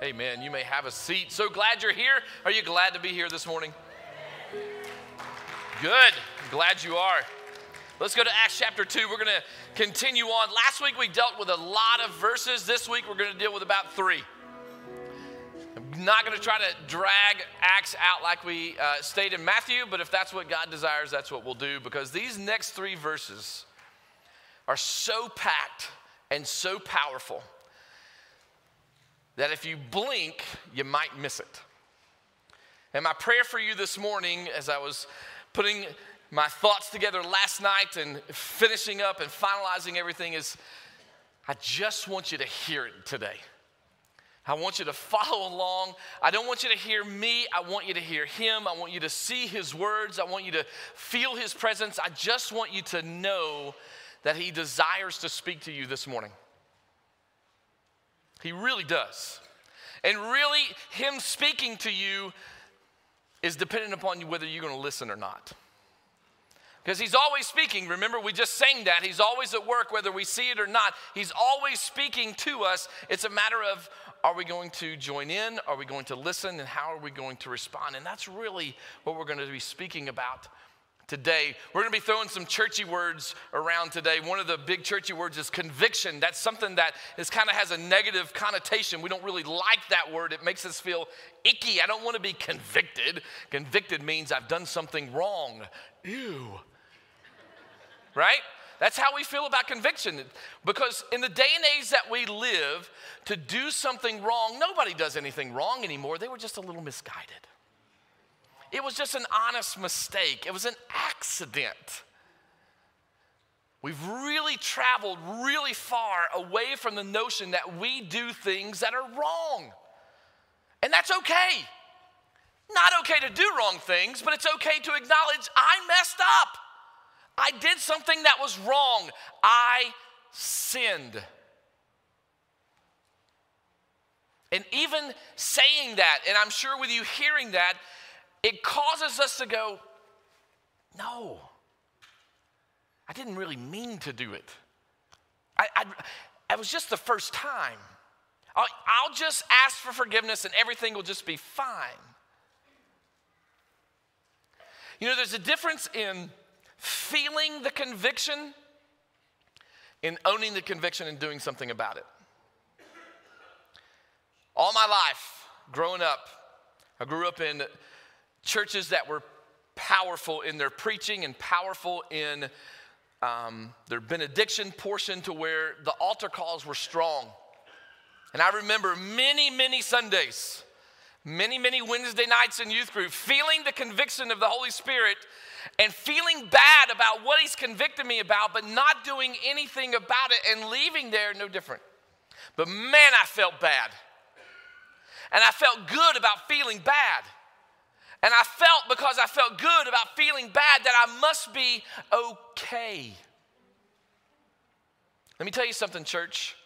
Amen. You may have a seat. So glad you're here. Are you glad to be here this morning? Good. Glad you are. Let's go to Acts chapter 2. We're going to continue on. Last week we dealt with a lot of verses. This week we're going to deal with about three. I'm not going to try to drag Acts out like we uh, stayed in Matthew, but if that's what God desires, that's what we'll do because these next three verses are so packed and so powerful that if you blink, you might miss it. And my prayer for you this morning, as I was putting my thoughts together last night and finishing up and finalizing everything, is I just want you to hear it today. I want you to follow along. I don't want you to hear me. I want you to hear him. I want you to see his words. I want you to feel his presence. I just want you to know that he desires to speak to you this morning. He really does. And really, Him speaking to you is dependent upon you whether you're going to listen or not. Because He's always speaking. Remember, we just sang that. He's always at work, whether we see it or not. He's always speaking to us. It's a matter of are we going to join in? Are we going to listen? And how are we going to respond? And that's really what we're going to be speaking about today. We're going to be throwing some churchy words around today. One of the big churchy words is conviction. That's something that is kind of has a negative connotation. We don't really like that word. It makes us feel icky. I don't want to be convicted. Convicted means I've done something wrong. Ew. Right? That's how we feel about conviction. Because in the day and age that we live, to do something wrong, nobody does anything wrong anymore. They were just a little misguided. It was just an honest mistake, it was an accident. We've really traveled really far away from the notion that we do things that are wrong. And that's okay. Not okay to do wrong things, but it's okay to acknowledge I messed up. I did something that was wrong. I sinned. And even saying that, and I'm sure with you hearing that, it causes us to go, no, I didn't really mean to do it. I, I, it was just the first time. I'll, I'll just ask for forgiveness and everything will just be fine. You know, there's a difference in feeling the conviction in owning the conviction and doing something about it. All my life, growing up, I grew up in churches that were powerful in their preaching and powerful in um, their benediction portion to where the altar calls were strong. And I remember many, many Sundays, many, many Wednesday nights in youth group, feeling the conviction of the Holy Spirit and feeling bad about what He's convicted me about, but not doing anything about it and leaving there no different. But man, I felt bad. And I felt good about feeling bad. And I felt because I felt good about feeling bad that I must be okay. Let me tell you something, church.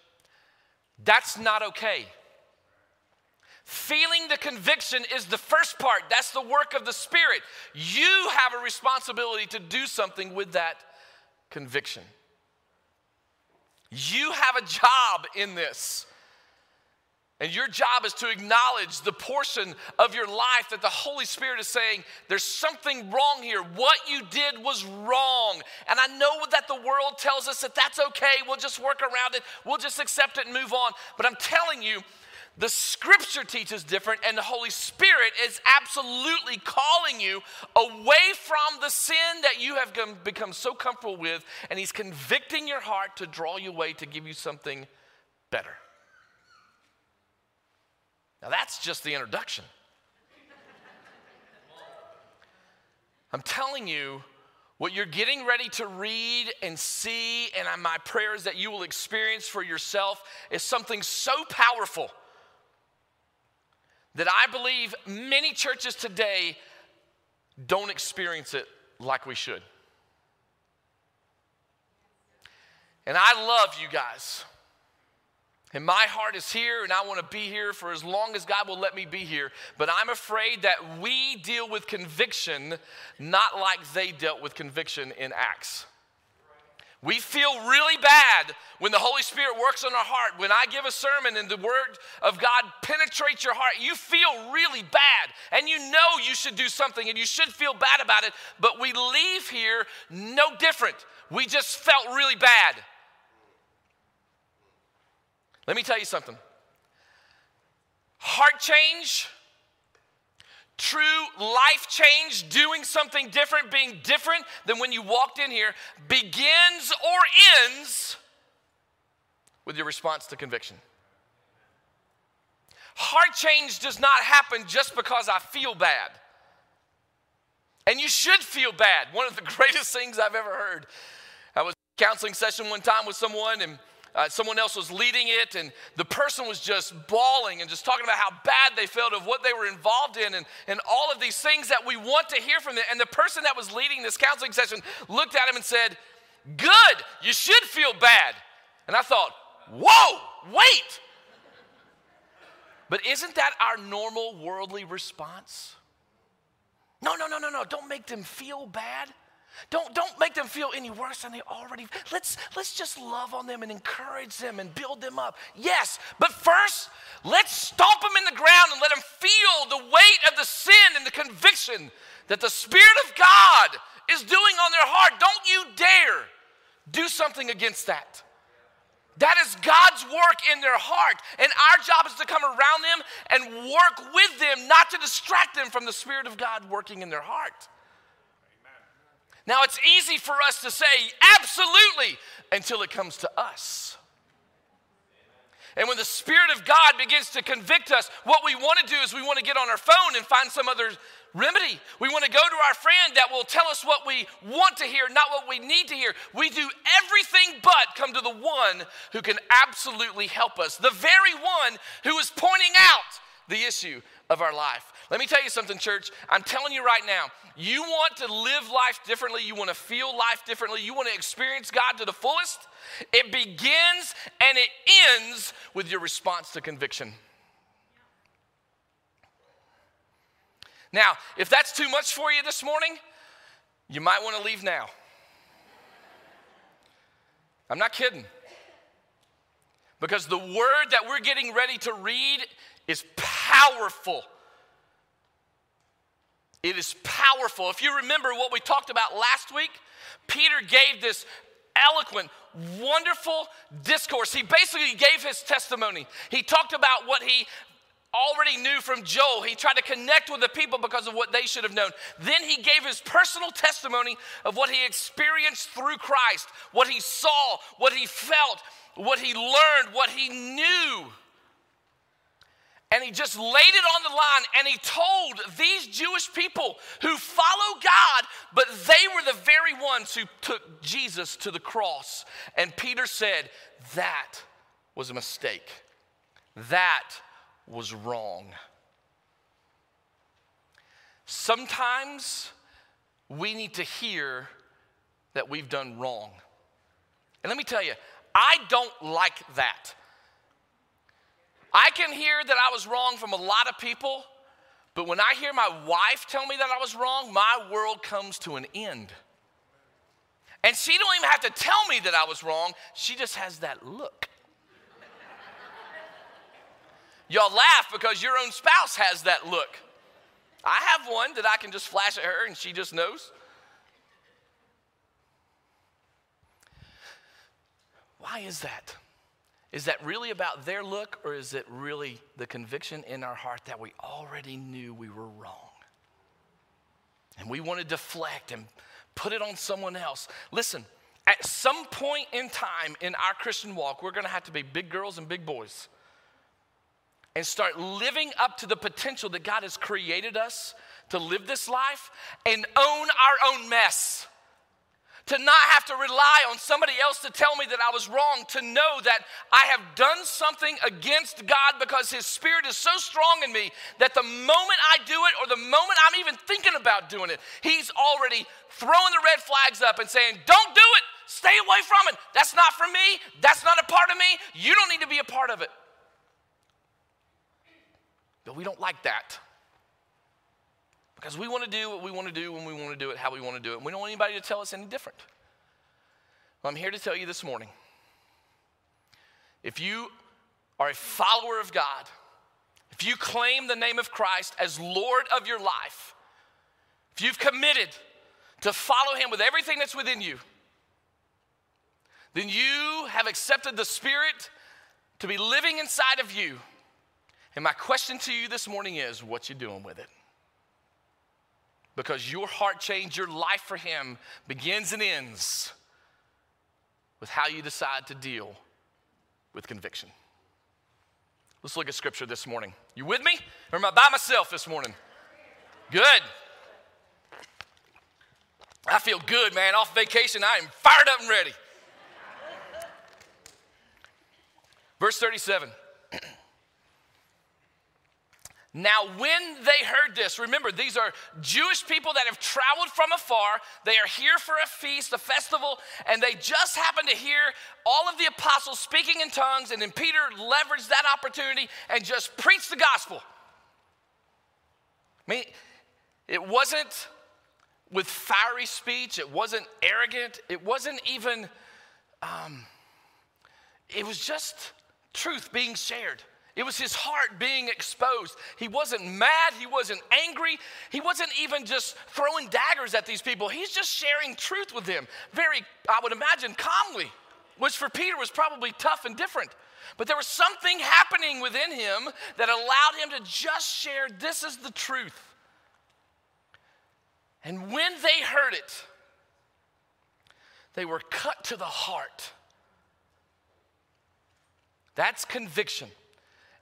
That's not okay. Feeling the conviction is the first part. That's the work of the Spirit. You have a responsibility to do something with that conviction. You have a job in this. And your job is to acknowledge the portion of your life that the Holy Spirit is saying, there's something wrong here. What you did was wrong. And I know that the world tells us that that's okay. We'll just work around it, we'll just accept it and move on. But I'm telling you, the scripture teaches different, and the Holy Spirit is absolutely calling you away from the sin that you have become so comfortable with, and He's convicting your heart to draw you away to give you something better. Now, that's just the introduction. I'm telling you, what you're getting ready to read and see, and my prayer is that you will experience for yourself, is something so powerful that I believe many churches today don't experience it like we should. And I love you guys. And my heart is here, and I want to be here for as long as God will let me be here. But I'm afraid that we deal with conviction not like they dealt with conviction in Acts. We feel really bad when the Holy Spirit works on our heart. When I give a sermon and the Word of God penetrates your heart, you feel really bad. And you know you should do something and you should feel bad about it. But we leave here no different. We just felt really bad. Let me tell you something heart change True life change, doing something different, being different than when you walked in here, begins or ends with your response to conviction. Heart change does not happen just because I feel bad. And you should feel bad. One of the greatest things I've ever heard. I was counseling session one time with someone and uh, someone else was leading it, and the person was just bawling and just talking about how bad they felt of what they were involved in and, and all of these things that we want to hear from them. And the person that was leading this counseling session looked at him and said, Good, you should feel bad. And I thought, Whoa, wait. But isn't that our normal worldly response? No, no, no, no, no. Don't make them feel bad. Don't, don't make them feel any worse than they already let's let's just love on them and encourage them and build them up. Yes, but first, let's stomp them in the ground and let them feel the weight of the sin and the conviction that the Spirit of God is doing on their heart. Don't you dare do something against that. That is God's work in their heart. And our job is to come around them and work with them, not to distract them from the Spirit of God working in their heart. Now, it's easy for us to say absolutely until it comes to us. And when the Spirit of God begins to convict us, what we want to do is we want to get on our phone and find some other remedy. We want to go to our friend that will tell us what we want to hear, not what we need to hear. We do everything but come to the one who can absolutely help us, the very one who is pointing out the issue of our life. Let me tell you something, church. I'm telling you right now, you want to live life differently, you want to feel life differently, you want to experience God to the fullest. It begins and it ends with your response to conviction. Now, if that's too much for you this morning, you might want to leave now. I'm not kidding. Because the word that we're getting ready to read is powerful. It is powerful. If you remember what we talked about last week, Peter gave this eloquent, wonderful discourse. He basically gave his testimony. He talked about what he already knew from Joel. He tried to connect with the people because of what they should have known. Then he gave his personal testimony of what he experienced through Christ, what he saw, what he felt, what he learned, what he knew and he just laid it on the line and he told these Jewish people who follow God, but they were the very ones who took Jesus to the cross. And Peter said, That was a mistake. That was wrong. Sometimes we need to hear that we've done wrong. And let me tell you, I don't like that. I can hear that I was wrong from a lot of people, but when I hear my wife tell me that I was wrong, my world comes to an end. And she don't even have to tell me that I was wrong, she just has that look. Y'all laugh because your own spouse has that look. I have one that I can just flash at her and she just knows. Why is that? Is that really about their look, or is it really the conviction in our heart that we already knew we were wrong? And we want to deflect and put it on someone else. Listen, at some point in time in our Christian walk, we're going to have to be big girls and big boys and start living up to the potential that God has created us to live this life and own our own mess to not have to rely on somebody else to tell me that I was wrong, to know that I have done something against God because His Spirit is so strong in me that the moment I do it or the moment I'm even thinking about doing it, He's already throwing the red flags up and saying, Don't do it, stay away from it. That's not for me, that's not a part of me, you don't need to be a part of it. But we don't like that. Because we want to do what we want to do when we want to do it, how we want to do it. And We don't want anybody to tell us any different. Well, I'm here to tell you this morning if you are a follower of God, if you claim the name of Christ as Lord of your life, if you've committed to follow Him with everything that's within you, then you have accepted the Spirit to be living inside of you. And my question to you this morning is what you doing with it? Because your heart change, your life for Him begins and ends with how you decide to deal with conviction. Let's look at scripture this morning. You with me? Or am I by myself this morning? Good. I feel good, man. Off vacation, I am fired up and ready. Verse 37. Now, when they heard this, remember, these are Jewish people that have traveled from afar. They are here for a feast, a festival, and they just happen to hear all of the apostles speaking in tongues. And then Peter leveraged that opportunity and just preached the gospel. I mean, it wasn't with fiery speech, it wasn't arrogant, it wasn't even, um, it was just truth being shared. It was his heart being exposed. He wasn't mad. He wasn't angry. He wasn't even just throwing daggers at these people. He's just sharing truth with them, very, I would imagine, calmly, which for Peter was probably tough and different. But there was something happening within him that allowed him to just share this is the truth. And when they heard it, they were cut to the heart. That's conviction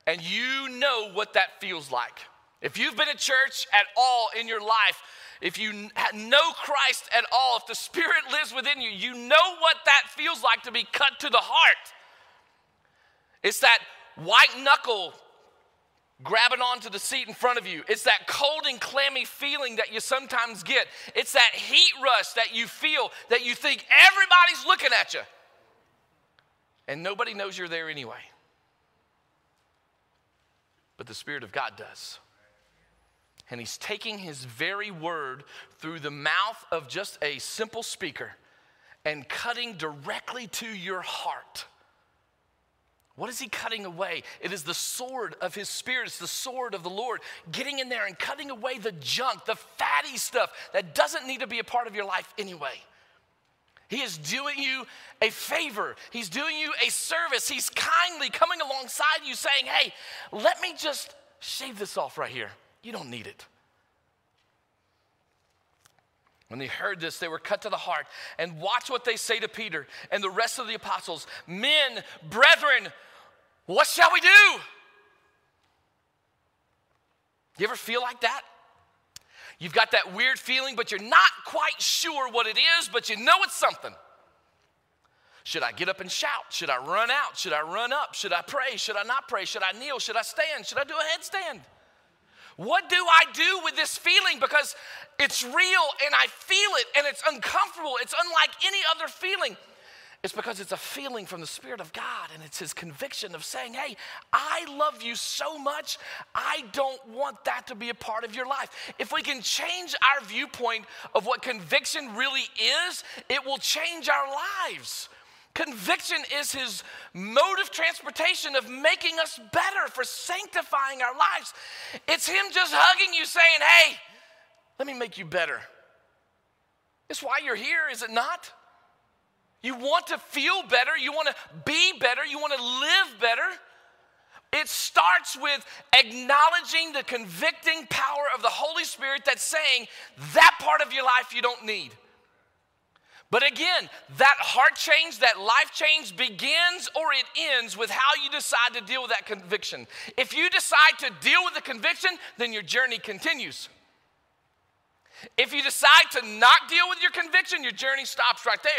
and you know what that feels like. If you've been at church at all in your life, if you know Christ at all, if the Spirit lives within you, you know what that feels like to be cut to the heart. It's that white knuckle grabbing onto the seat in front of you. It's that cold and clammy feeling that you sometimes get. It's that heat rush that you feel that you think everybody's looking at you. And nobody knows you're there anyway but the Spirit of God does. And He's taking His very word through the mouth of just a simple speaker and cutting directly to your heart. What is he cutting away? It is the sword of his spirit. It's the sword of the Lord getting in there and cutting away the junk, the fatty stuff that doesn't need to be a part of your life anyway. He is doing you a favor. He's doing you a service. He's kindly coming alongside you saying, Hey, let me just shave this off right here. You don't need it. When they heard this, they were cut to the heart. And watch what they say to Peter and the rest of the apostles Men, brethren, what shall we do? You ever feel like that? You've got that weird feeling, but you're not quite sure what it is, but you know it's something. Should I get up and shout? Should I run out? Should I run up? Should I pray? Should I not pray? Should I kneel? Should I stand? Should I do a headstand? What do I do with this feeling? Because it's real and I feel it and it's uncomfortable. It's unlike any other feeling. It's because it's a feeling from the Spirit of God and it's His conviction of saying, Hey, I love you so much, I don't want that to be a part of your life. If we can change our viewpoint of what conviction really is, it will change our lives. Conviction is His mode of transportation of making us better, for sanctifying our lives. It's Him just hugging you, saying, Hey, let me make you better. It's why you're here, is it not? You want to feel better, you want to be better, you want to live better. It starts with acknowledging the convicting power of the Holy Spirit that's saying that part of your life you don't need. But again, that heart change, that life change begins or it ends with how you decide to deal with that conviction. If you decide to deal with the conviction, then your journey continues. If you decide to not deal with your conviction, your journey stops right there.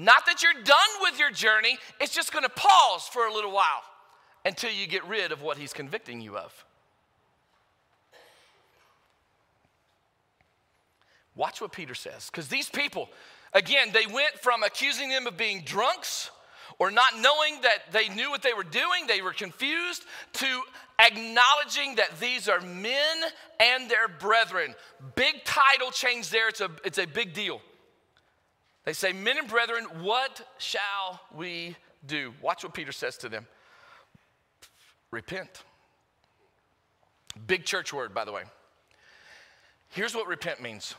Not that you're done with your journey, it's just gonna pause for a little while until you get rid of what he's convicting you of. Watch what Peter says, because these people, again, they went from accusing them of being drunks or not knowing that they knew what they were doing, they were confused, to acknowledging that these are men and their brethren. Big title change there, it's a, it's a big deal. They say, Men and brethren, what shall we do? Watch what Peter says to them repent. Big church word, by the way. Here's what repent means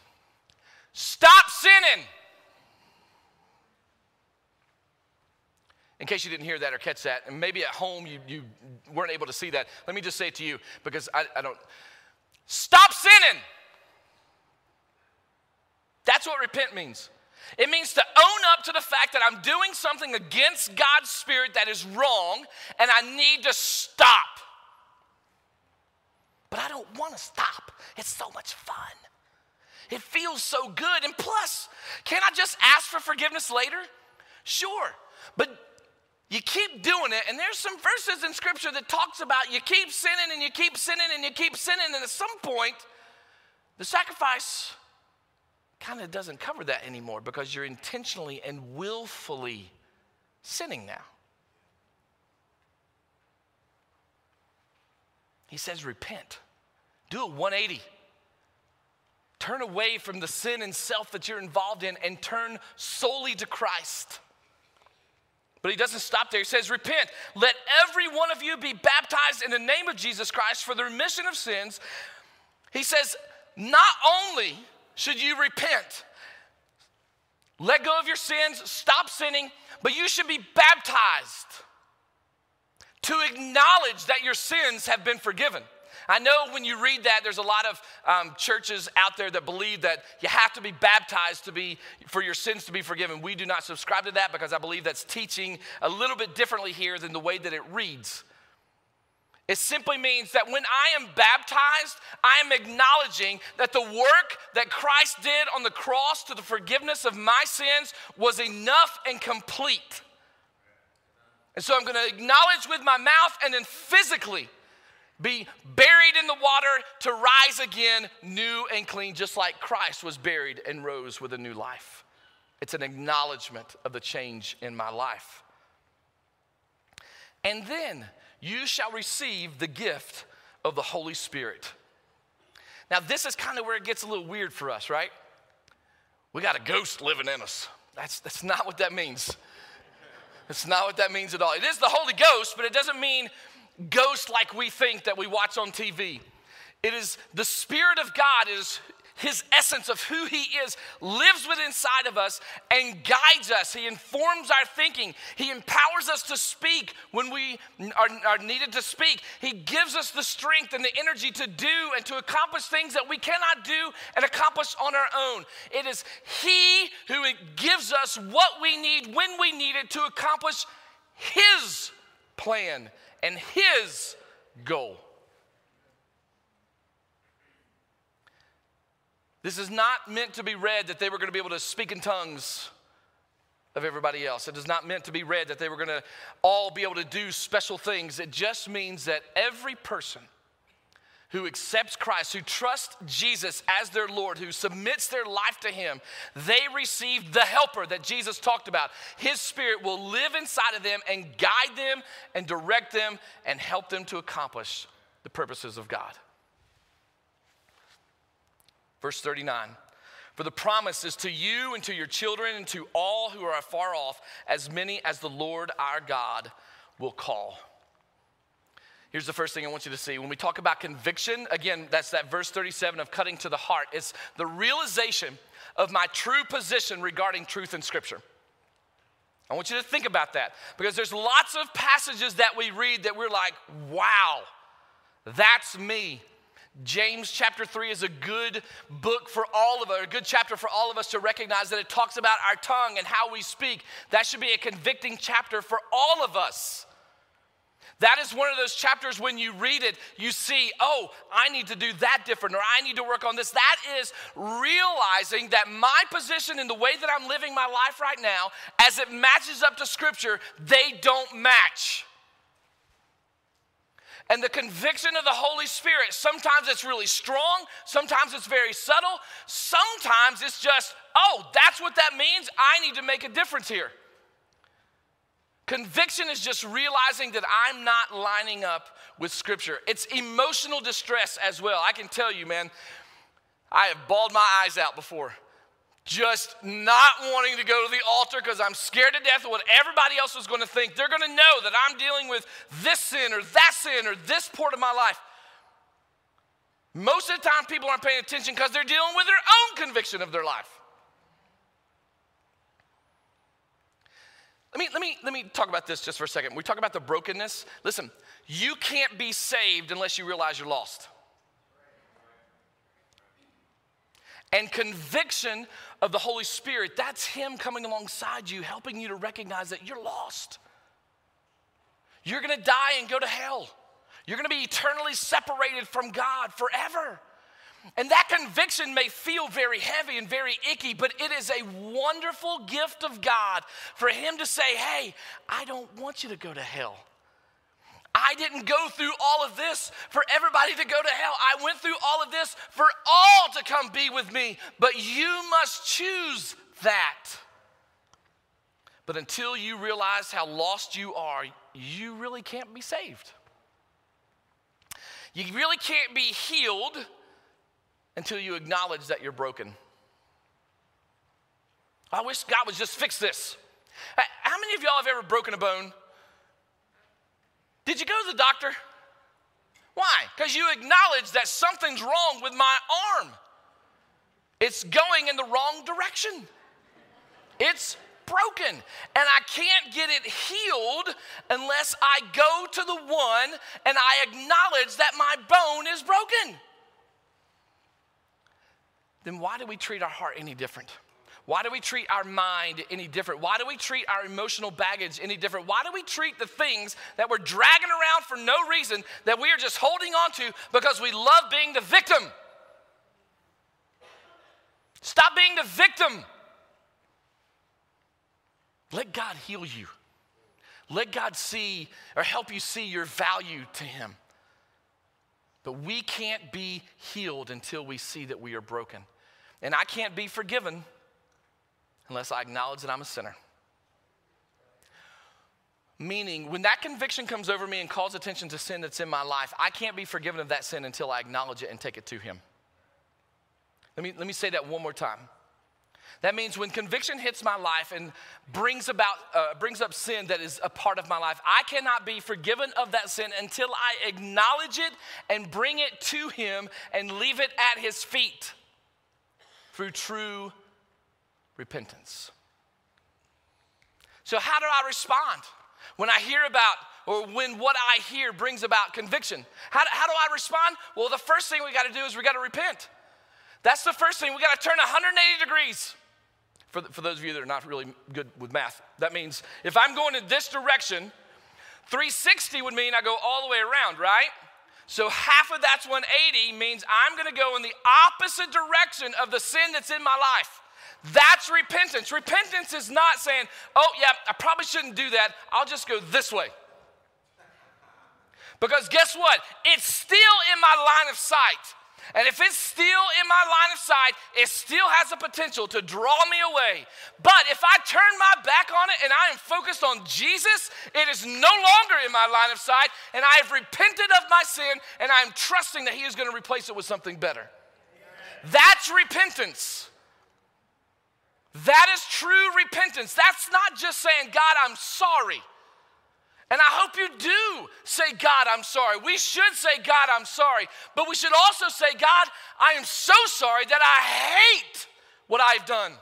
stop sinning. In case you didn't hear that or catch that, and maybe at home you, you weren't able to see that, let me just say it to you because I, I don't. Stop sinning. That's what repent means. It means to own up to the fact that I'm doing something against God's Spirit that is wrong and I need to stop. But I don't want to stop. It's so much fun. It feels so good. And plus, can I just ask for forgiveness later? Sure. But you keep doing it, and there's some verses in scripture that talks about you keep sinning and you keep sinning and you keep sinning, and at some point, the sacrifice kind of doesn't cover that anymore because you're intentionally and willfully sinning now. He says, repent. Do a 180. Turn away from the sin and self that you're involved in and turn solely to Christ. But he doesn't stop there. He says, Repent. Let every one of you be baptized in the name of Jesus Christ for the remission of sins. He says, Not only should you repent, let go of your sins, stop sinning, but you should be baptized to acknowledge that your sins have been forgiven. I know when you read that, there's a lot of um, churches out there that believe that you have to be baptized to be for your sins to be forgiven. We do not subscribe to that because I believe that's teaching a little bit differently here than the way that it reads. It simply means that when I am baptized, I am acknowledging that the work that Christ did on the cross to the forgiveness of my sins was enough and complete. And so I'm going to acknowledge with my mouth and then physically be buried in the water to rise again new and clean, just like Christ was buried and rose with a new life. It's an acknowledgement of the change in my life. And then you shall receive the gift of the Holy Spirit. Now, this is kind of where it gets a little weird for us, right? We got a ghost living in us. That's, that's not what that means. That's not what that means at all. It is the Holy Ghost, but it doesn't mean ghost like we think that we watch on TV. It is the Spirit of God is his essence of who he is lives within inside of us and guides us. He informs our thinking. He empowers us to speak when we are, are, needed to speak. He gives us the strength and the energy to do and to accomplish things that we cannot do and accomplish on our own. It is he who gives us what we need when we need it to accomplish his plan and his goal. This is not meant to be read that they were going to be able to speak in tongues of everybody else. It is not meant to be read that they were going to all be able to do special things. It just means that every person who accepts Christ, who trusts Jesus as their Lord, who submits their life to Him, they receive the helper that Jesus talked about. His Spirit will live inside of them and guide them and direct them and help them to accomplish the purposes of God. Verse 39 For the promise is to you and to your children and to all who are afar off, as many as the Lord our God will call. Here's the first thing I want you to see. When we talk about conviction, again, that's that verse 37 of cutting to the heart. It's the realization of my true position regarding truth in Scripture. I want you to think about that because there's lots of passages that we read that we're like, wow, that's me. James chapter 3 is a good book for all of us, a good chapter for all of us to recognize that it talks about our tongue and how we speak. That should be a convicting chapter for all of us. That is one of those chapters when you read it, you see, oh, I need to do that different, or I need to work on this. That is realizing that my position in the way that I'm living my life right now, as it matches up to Scripture, they don't match and the conviction of the Holy Spirit. Sometimes it's really strong, sometimes it's very subtle, sometimes it's just, oh, that's what that means. I need to make a difference here. Conviction is just realizing that I'm not lining up with Scripture. It's emotional distress as well. I can tell you, man, I have bawled my eyes out before just not wanting to go to the altar because I'm scared to death of what everybody else is going to think. They're going to know that I'm dealing with this sin or that sin or this part of my life. Most of the time, people aren't paying attention because they're dealing with their own conviction of their life. Let me, let, me, let me talk about this just for a second. We talk about the brokenness. Listen, you can't be saved unless you realize you're lost. And conviction of the Holy Spirit, that's Him coming alongside you, helping you to recognize that you're lost. You're gonna die and go to hell. You're gonna be eternally separated from God forever. And that conviction may feel very heavy and very icky, but it is a wonderful gift of God for Him to say, Hey, I don't want you to go to hell. I didn't go through all of this for everybody to go to hell. I went through all of this for all to come be with me, but you must choose that. But until you realize how lost you are, you really can't be saved. You really can't be healed until you acknowledge that you're broken. I wish God would just fix this. How many of y'all have ever broken a bone? Did you go to the doctor? Why? Because you acknowledge that something's wrong with my arm. It's going in the wrong direction. It's broken. And I can't get it healed unless I go to the one and I acknowledge that my bone is broken. Then why do we treat our heart any different? Why do we treat our mind any different? Why do we treat our emotional baggage any different? Why do we treat the things that we're dragging around for no reason that we are just holding on to because we love being the victim? Stop being the victim. Let God heal you. Let God see or help you see your value to Him. But we can't be healed until we see that we are broken. And I can't be forgiven unless I acknowledge that I'm a sinner. Meaning, when that conviction comes over me and calls attention to sin that's in my life, I can't be forgiven of that sin until I acknowledge it and take it to Him. Let me, let me say that one more time. That means when conviction hits my life and brings about uh, brings up sin that is a part of my life, I cannot be forgiven of that sin until I acknowledge it and bring it to Him and leave it at His feet through true repentance. So, how do I respond when I hear about or when what I hear brings about conviction? How, how do I respond? Well, the first thing we got to do is we got to repent. That's the first thing. We got to turn 180 degrees. For, for those of you that are not really good with math, that means if I'm going in this direction, 360 would mean I go all the way around, right? So half of that's 180 means I'm going to go in the opposite direction of the sin that's in my life. That's repentance. Repentance is not saying, oh, yeah, I probably shouldn't do that. I'll just go this way. Because guess what? It's still in my line of sight. And if it's still in my line of sight, it still has the potential to draw me away. But if I turn my back on it and I am focused on Jesus, it is no longer in my line of sight, and I have repented of my sin, and I am trusting that He is going to replace it with something better. That's repentance. That is true repentance. That's not just saying, God, I'm sorry. And I hope you do say, God, I'm sorry. We should say, God, I'm sorry. But we should also say, God, I am so sorry that I hate what I've done.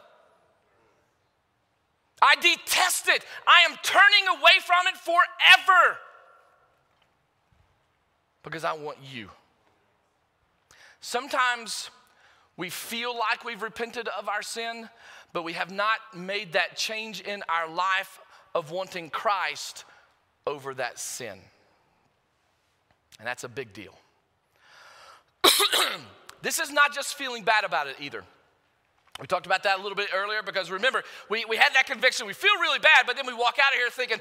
I detest it. I am turning away from it forever because I want you. Sometimes we feel like we've repented of our sin, but we have not made that change in our life of wanting Christ over that sin. And that's a big deal. this is not just feeling bad about it either. We talked about that a little bit earlier because remember, we, we had that conviction. We feel really bad, but then we walk out of here thinking,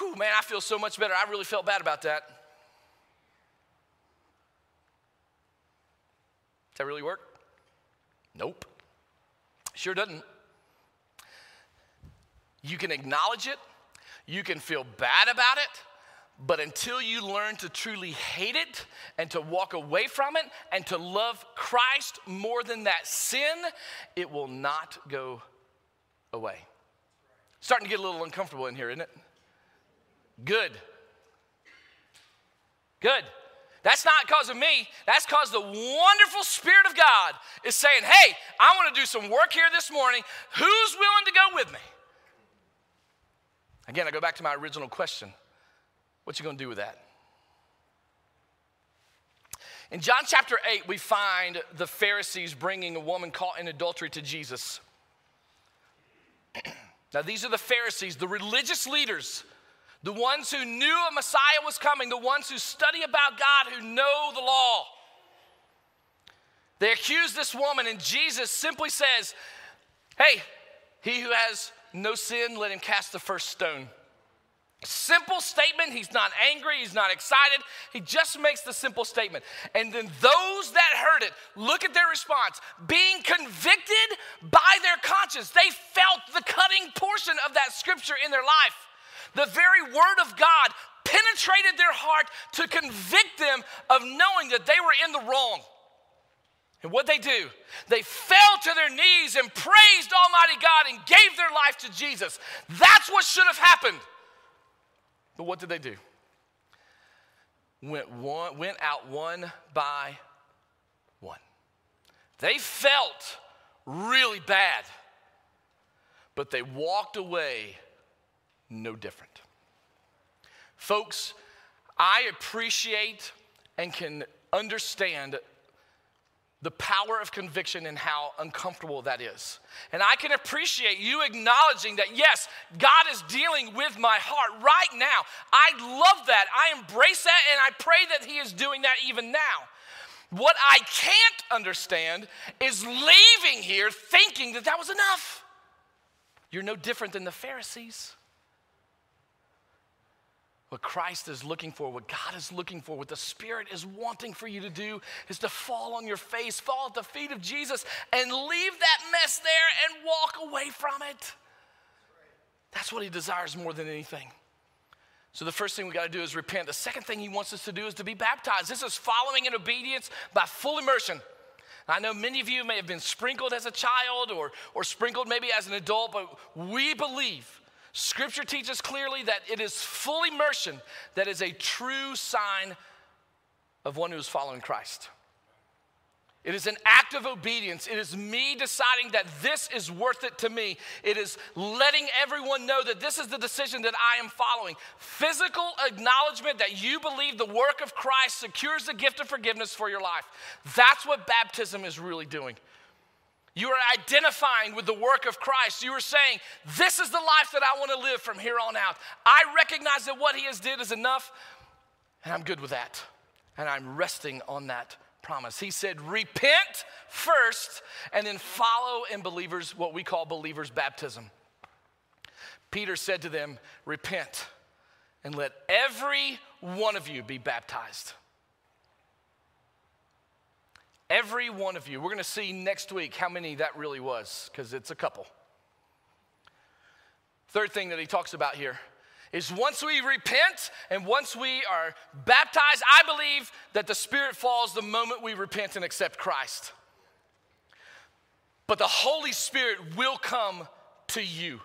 whew, man, I feel so much better. I really felt bad about that. Does that really work? Nope. Sure doesn't. You can acknowledge it, you can feel bad about it, But until you learn to truly hate it and to walk away from it and to love Christ more than that sin, it will not go away. Starting to get a little uncomfortable in here, isn't it? Good. Good. That's not because of me. That's because the wonderful Spirit of God is saying, hey, I want to do some work here this morning. Who's willing to go with me? Again, I go back to my original question what you going to do with that? In John chapter 8, we find the Pharisees bringing a woman caught in adultery to Jesus. now, these are the Pharisees, the religious leaders, the ones who knew a Messiah was coming, the ones who study about God, who know the law. They accuse this woman, and Jesus simply says, Hey, he who has no sin, let him cast the first stone. Simple statement. He's not angry. He's not excited. He just makes the simple statement. And then those that heard it, look at their response. Being convicted by their conscience, they felt the cutting portion of that scripture in their life. The very word of God penetrated their heart to convict them of knowing that they were in the wrong. And what they do, they fell to their knees and praised Almighty God and gave their life to Jesus. That's what should have happened. But what did they do? Went, one, went out one by one. They felt really bad, but they walked away no different. Folks, I appreciate and can understand the power of conviction and how uncomfortable that is. And I can appreciate you acknowledging that, yes, God is dealing with my heart right now. I love that. I embrace that, and I pray that He is doing that even now. What I can't understand is leaving here thinking that that was enough. You're no different than the Pharisees. What Christ is looking for, what God is looking for, what the Spirit is wanting for you to do is to fall on your face, fall at the feet of Jesus, and leave that mess there and walk away from it. That's what He desires more than anything. So, the first thing we got to do is repent. The second thing He wants us to do is to be baptized. This is following in obedience by full immersion. I know many of you may have been sprinkled as a child or, or sprinkled maybe as an adult, but we believe Scripture teaches clearly that it is full immersion that is a true sign of one who is following Christ. It is an act of obedience. It is me deciding that this is worth it to me. It is letting everyone know that this is the decision that I am following. Physical acknowledgement that you believe the work of Christ secures the gift of forgiveness for your life. That's what baptism is really doing. You are identifying with the work of Christ. You are saying, This is the life that I want to live from here on out. I recognize that what He has did is enough, and I'm good with that. And I'm resting on that promise. He said, Repent first, and then follow in believers, what we call believers' baptism. Peter said to them, Repent, and let every one of you be baptized. Every one of you. We're going to see next week how many that really was, because it's a couple. Third thing that he talks about here is once we repent and once we are baptized, I believe that the Spirit falls the moment we repent and accept Christ. But the Holy Spirit will come to you.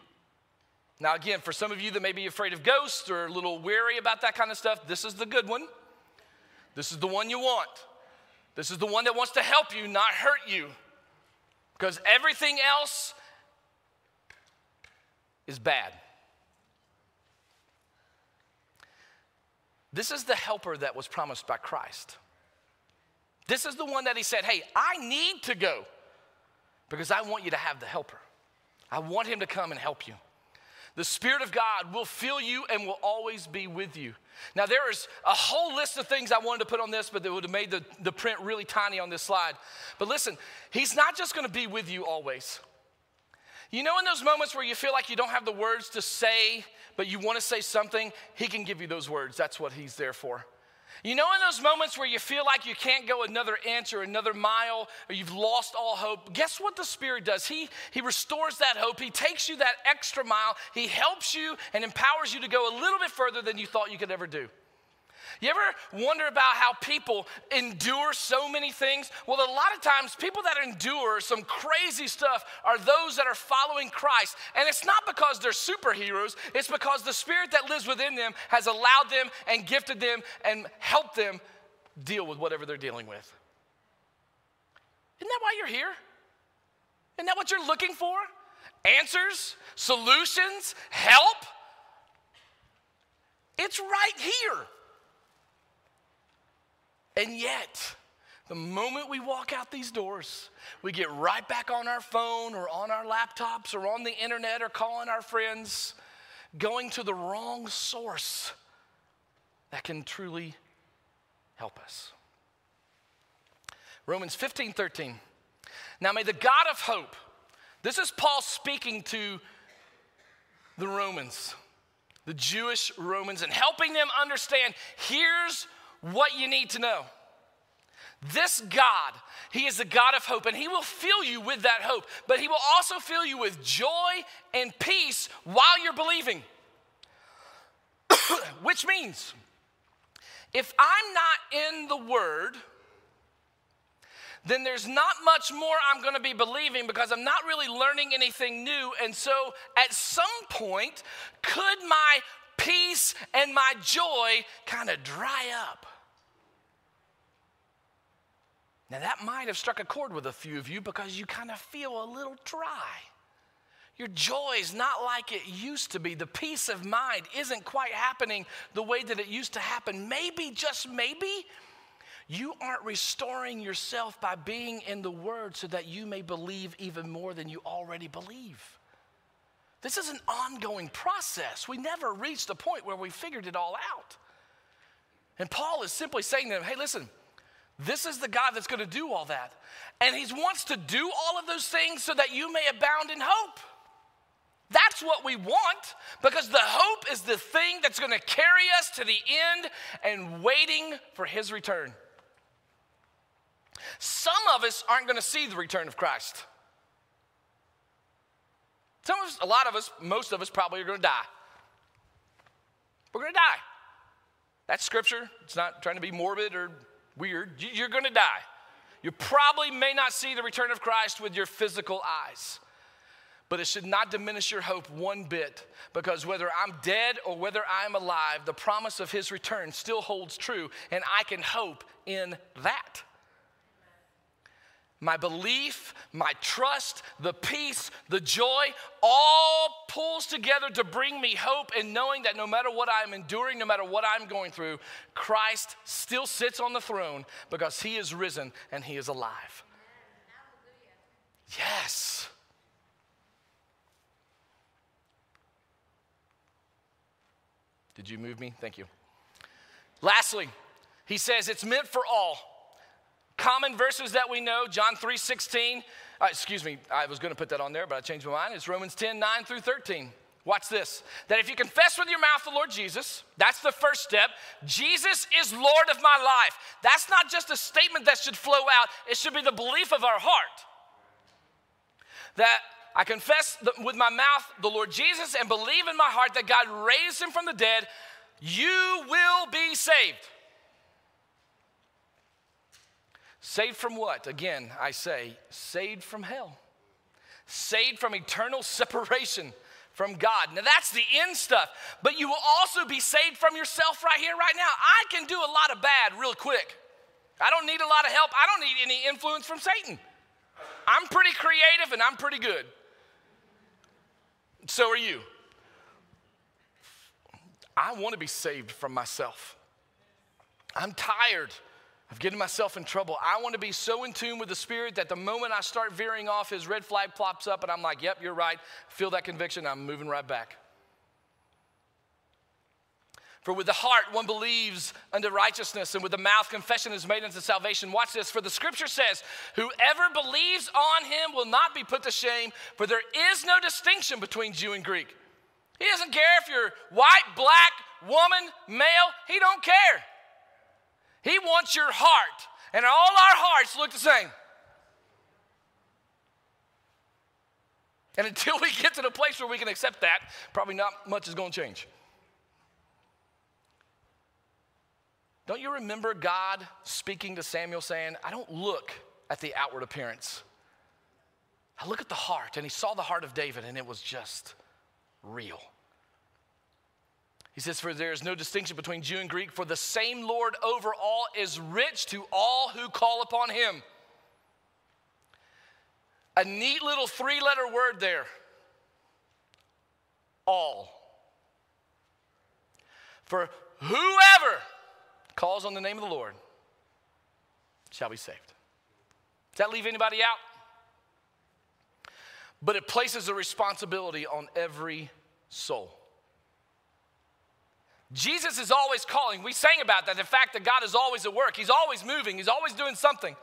Now, again, for some of you that may be afraid of ghosts or a little weary about that kind of stuff, this is the good one. This is the one you want. This is the one that wants to help you, not hurt you. Because everything else is bad. This is the helper that was promised by Christ. This is the one that he said, Hey, I need to go because I want you to have the helper. I want him to come and help you. The Spirit of God will fill you and will always be with you. Now, there is a whole list of things I wanted to put on this, but that would have made the, the print really tiny on this slide. But listen, He's not just to be with you always. You know, in those moments where you feel like you don't have the words to say, but you want to say something, He can give you those words. That's what He's there for. You know, in those moments where you feel like you can't go another inch or another mile, or you've lost all hope, guess what the Spirit does? He, he restores that hope. He takes you that extra mile. He helps you and empowers you to go a little bit further than you thought you could ever do. You ever wonder about how people endure so many things? Well, a lot of times, people that endure some crazy stuff are those that are following Christ. And it's not because they're superheroes, it's because the Spirit that lives within them has allowed them and gifted them and helped them deal with whatever they're dealing with. Isn't that why you're here? Isn't that what you're looking for? Answers, solutions, help? It's right here. And yet, the moment we walk out these doors, we get right back on our phone or on our laptops or on the internet or calling our friends, going to the wrong source that can truly help us. Romans 15 13. Now may the God of hope, this is Paul speaking to the Romans, the Jewish Romans, and helping them understand here's what you need to know. This God, He is the God of hope, and He will fill you with that hope, but He will also fill you with joy and peace while you're believing. Which means, if I'm not in the Word, then there's not much more I'm to be believing because I'm not really learning anything new. And so at some point, could my peace and my joy kind of dry up? Now, that might have struck a chord with a few of you because you kind of feel a little dry. Your joy is not like it used to be. The peace of mind isn't quite happening the way that it used to happen. Maybe, just maybe, you aren't restoring yourself by being in the Word so that you may believe even more than you already believe. This is an ongoing process. We never reached a point where we figured it all out. And Paul is simply saying to them, hey, listen, this is the God that's going to do all that. And He wants to do all of those things so that you may abound in hope. That's what we want because the hope is the thing that's going to carry us to the end and waiting for His return. Some of us aren't going to see the return of Christ. Some of us, a lot of us, most of us probably are going to die. We're going to die. That's scripture. It's not trying to be morbid or weird. You're going to die. You probably may not see the return of Christ with your physical eyes. But it should not diminish your hope one bit because whether I'm dead or whether I'm alive, the promise of his return still holds true, and I can hope in that my belief, my trust, the peace, the joy, all pulls together to bring me hope and knowing that no matter what I'm enduring, no matter what I'm going through, Christ still sits on the throne because he is risen and he is alive. Yes. Did you move me? Thank you. Lastly, he says it's meant for all common verses that we know, John 3 16. Uh, excuse me, I was going to put that on there, but I changed my mind. It's Romans 10 9 through 13. Watch this. That if you confess with your mouth the Lord Jesus, that's the first step. Jesus is Lord of my life. That's not just a statement that should flow out, it should be the belief of our heart. That I confess with my mouth the Lord Jesus and believe in my heart that God raised him from the dead, you will be saved. Saved from what? Again, I say, saved from hell. Saved from eternal separation from God. Now that's the end stuff, but you will also be saved from yourself right here, right now. I can do a lot of bad real quick. I don't need a lot of help. I don't need any influence from Satan. I'm pretty creative and I'm pretty good. So are you. I want to be saved from myself. I'm tired of getting myself in trouble. I want to be so in tune with the Spirit that the moment I start veering off, his red flag pops up, and I'm like, yep, you're right. Feel that conviction. I'm moving right back. For with the heart one believes unto righteousness, and with the mouth confession is made unto salvation. Watch this. For the scripture says, Whoever believes on him will not be put to shame, for there is no distinction between Jew and Greek. He doesn't care if you're white, black, woman, male, he don't care. He wants your heart. And all our hearts look the same. And until we get to the place where we can accept that, probably not much is going to change. Don't you remember God speaking to Samuel saying, I don't look at the outward appearance. I look at the heart. And he saw the heart of David, and it was just real. He says, For there is no distinction between Jew and Greek, for the same Lord over all is rich to all who call upon him. A neat little three letter word there all. For whoever calls on the name of the Lord shall be saved. Does that leave anybody out? But it places a responsibility on every soul. Jesus is always calling. We sang about that, the fact that God is always at work. He's always moving, He's always doing something.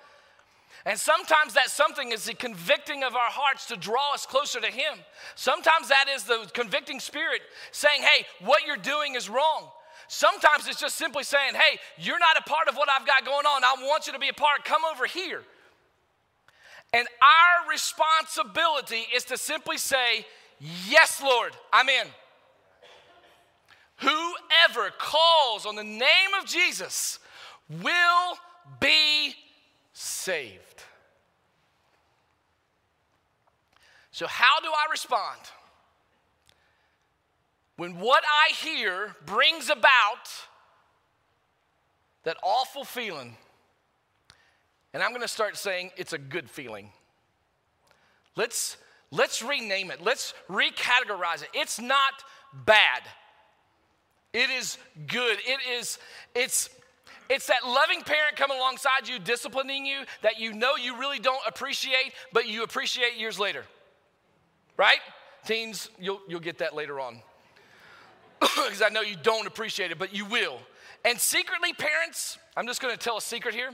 And sometimes that something is the convicting of our hearts to draw us closer to Him. Sometimes that is the convicting spirit saying, hey, what you're doing is wrong. Sometimes it's just simply saying, hey, you're not a part of what I've got going on. I want you to be a part. Come over here. And our responsibility is to simply say, yes, Lord, I'm in. Whoever calls on the name of Jesus will be saved. So, how do I respond? When what I hear brings about that awful feeling, and I'm gonna start saying it's a good feeling. Let's, let's rename it, let's recategorize it. It's not bad. It is good. It is, it's, it's that loving parent coming alongside you, disciplining you that you know you really don't appreciate, but you appreciate years later. Right? Teens, you'll, you'll get that later on. Because I know you don't appreciate it, but you will. And secretly, parents, I'm just gonna tell a secret here.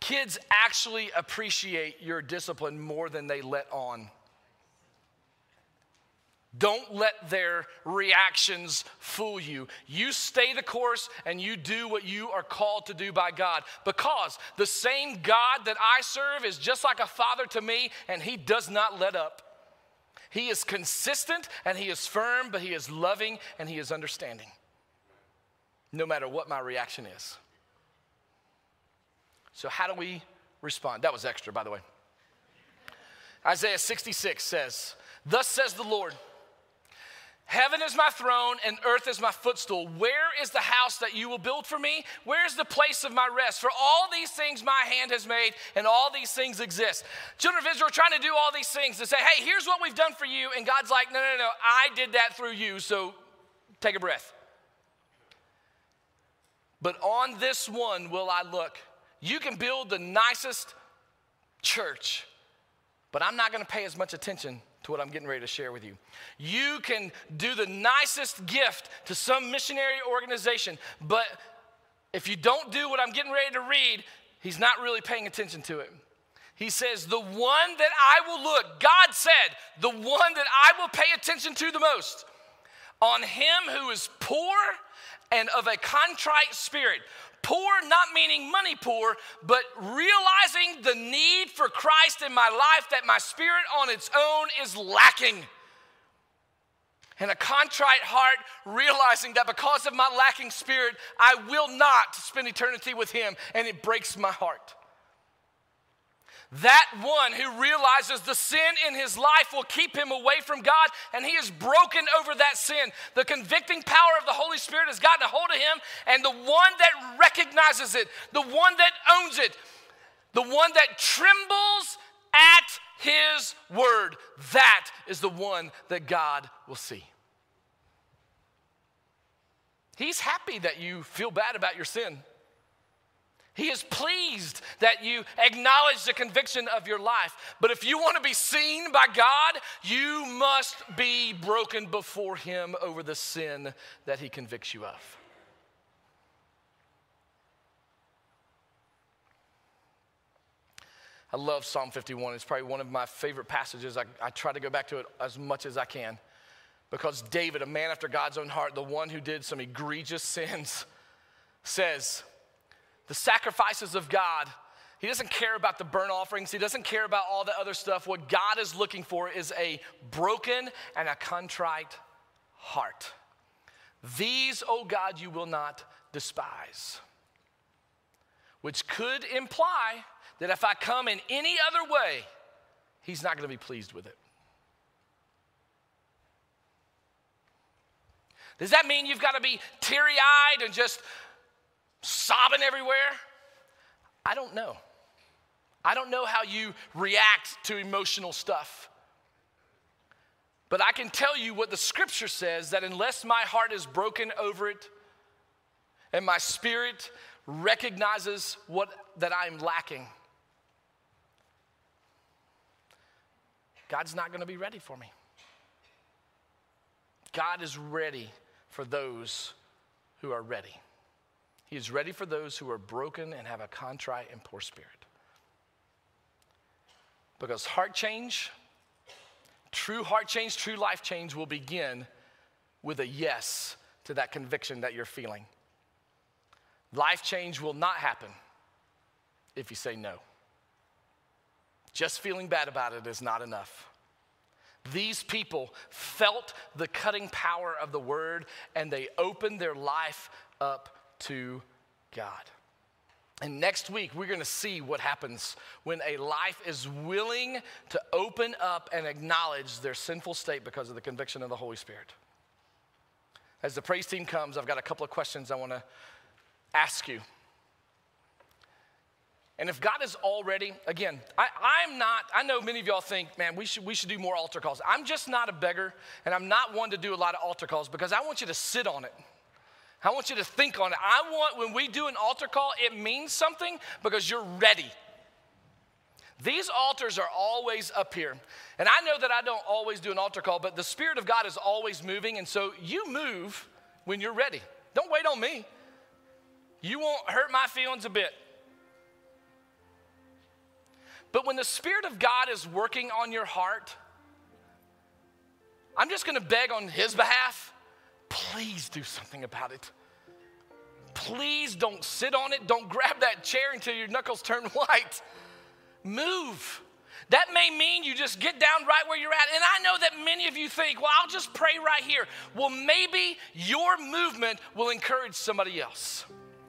Kids actually appreciate your discipline more than they let on. Don't let their reactions fool you. You stay the course and you do what you are called to do by God because the same God that I serve is just like a father to me and he does not let up. He is consistent and he is firm, but he is loving and he is understanding, no matter what my reaction is. So, how do we respond? That was extra, by the way. Isaiah 66 says, Thus says the Lord. Heaven is my throne and earth is my footstool. Where is the house that you will build for me? Where is the place of my rest? For all these things my hand has made and all these things exist. Children of Israel are trying to do all these things to say, hey, here's what we've done for you. And God's like, no, no, no, I did that through you, so take a breath. But on this one will I look. You can build the nicest church, but I'm not going to pay as much attention to what I'm getting ready to share with you. You can do the nicest gift to some missionary organization, but if you don't do what I'm getting ready to read, he's not really paying attention to it. He says, The one that I will look, God said, the one that I will pay attention to the most, on him who is poor and of a contrite spirit, Poor, not meaning money poor, but realizing the need for Christ in my life that my spirit on its own is lacking. And a contrite heart, realizing that because of my lacking spirit, I will not spend eternity with Him, and it breaks my heart. That one who realizes the sin in his life will keep him away from God, and he is broken over that sin. The convicting power of the Holy Spirit has gotten a hold of him, and the one that recognizes it, the one that owns it, the one that trembles at his word, that is the one that God will see. He's happy that you feel bad about your sin. He is pleased that you acknowledge the conviction of your life. But if you want to be seen by God, you must be broken before Him over the sin that He convicts you of. I love Psalm 51. It's probably one of my favorite passages. I, I try to go back to it as much as I can because David, a man after God's own heart, the one who did some egregious sins, says, the sacrifices of God. He doesn't care about the burnt offerings. He doesn't care about all the other stuff. What God is looking for is a broken and a contrite heart. These, oh God, you will not despise. which could imply that if I come in any other way, he's not going to be pleased with it. Does that mean you've got to be teary eyed and just sobbing everywhere? I don't know. I don't know how you react to emotional stuff. But I can tell you what the scripture says that unless my heart is broken over it and my spirit recognizes what that I'm lacking, God's not going to be ready for me. God is ready for those who are ready. He is ready for those who are broken and have a contrite and poor spirit. Because heart change, true heart change, true life change will begin with a yes to that conviction that you're feeling. Life change will not happen if you say no. Just feeling bad about it is not enough. These people felt the cutting power of the word and they opened their life up to God. And next week, we're gonna see what happens when a life is willing to open up and acknowledge their sinful state because of the conviction of the Holy Spirit. As the praise team comes, I've got a couple of questions I wanna ask you. And if God is already, again, I, am not, I know many of y'all think, man, we should, we should do more altar calls. I'm just not a beggar, and I'm not one to do a lot of altar calls because I want you to sit on it. I want you to think on it. I want, when we do an altar call, it means something because you're ready. These altars are always up here. And I know that I don't always do an altar call, but the Spirit of God is always moving. And so you move when you're ready. Don't wait on me. You won't hurt my feelings a bit. But when the Spirit of God is working on your heart, I'm just gonna beg on His behalf please do something about it. Please don't sit on it. Don't grab that chair until your knuckles turn white. Move. That may mean you just get down right where you're at. And I know that many of you think, well, I'll just pray right here. Well, maybe your movement will encourage somebody else.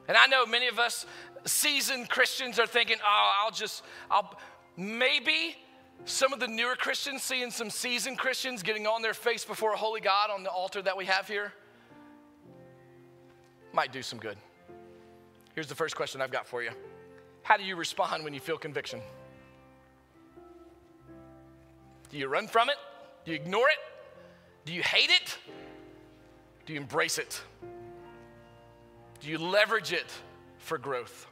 And I know many of us seasoned Christians are thinking, oh, I'll just, I'll, Maybe some of the newer Christians seeing some seasoned Christians getting on their face before a holy God on the altar that we have here might do some good. Here's the first question I've got for you How do you respond when you feel conviction? Do you run from it? Do you ignore it? Do you hate it? Do you embrace it? Do you leverage it for growth?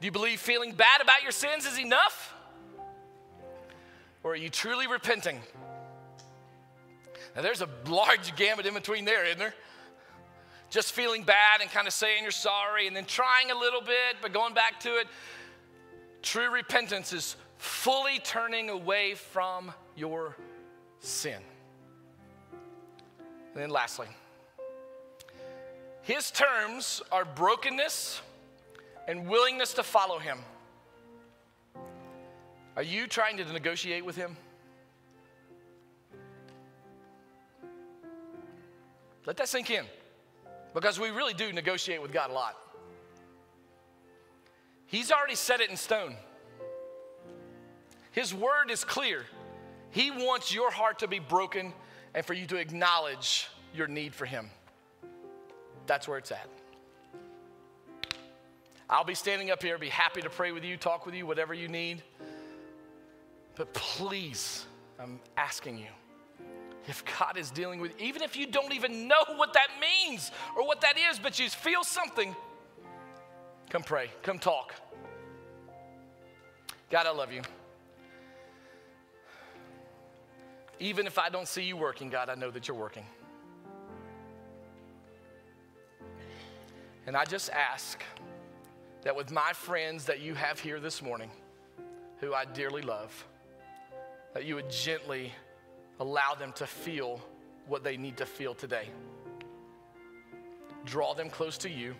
Do you believe feeling bad about your sins is enough? Or are you truly repenting? Now, there's a large gamut in between there, isn't there? Just feeling bad and kind of saying you're sorry and then trying a little bit, but going back to it. True repentance is fully turning away from your sin. And then, lastly, his terms are brokenness and willingness to follow him. Are you trying to negotiate with him? Let that sink in because we really do negotiate with God a lot. He's already set it in stone. His word is clear. He wants your heart to be broken and for you to acknowledge your need for Him. That's where it's at. I'll be standing up here, be happy to pray with you, talk with you, whatever you need. But please, I'm asking you, if God is dealing with, even if you don't even know what that means or what that is, but you feel something, come pray, come talk. God, I love you. Even if I don't see you working, God, I know that you're working. And I just ask that with my friends that you have here this morning, who I dearly love, that you would gently allow them to feel what they need to feel today. Draw them close to you.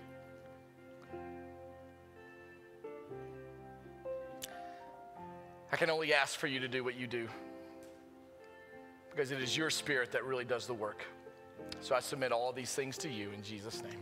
I can only ask for you to do what you do because it is your spirit that really does the work. So I submit all these things to you in Jesus' name.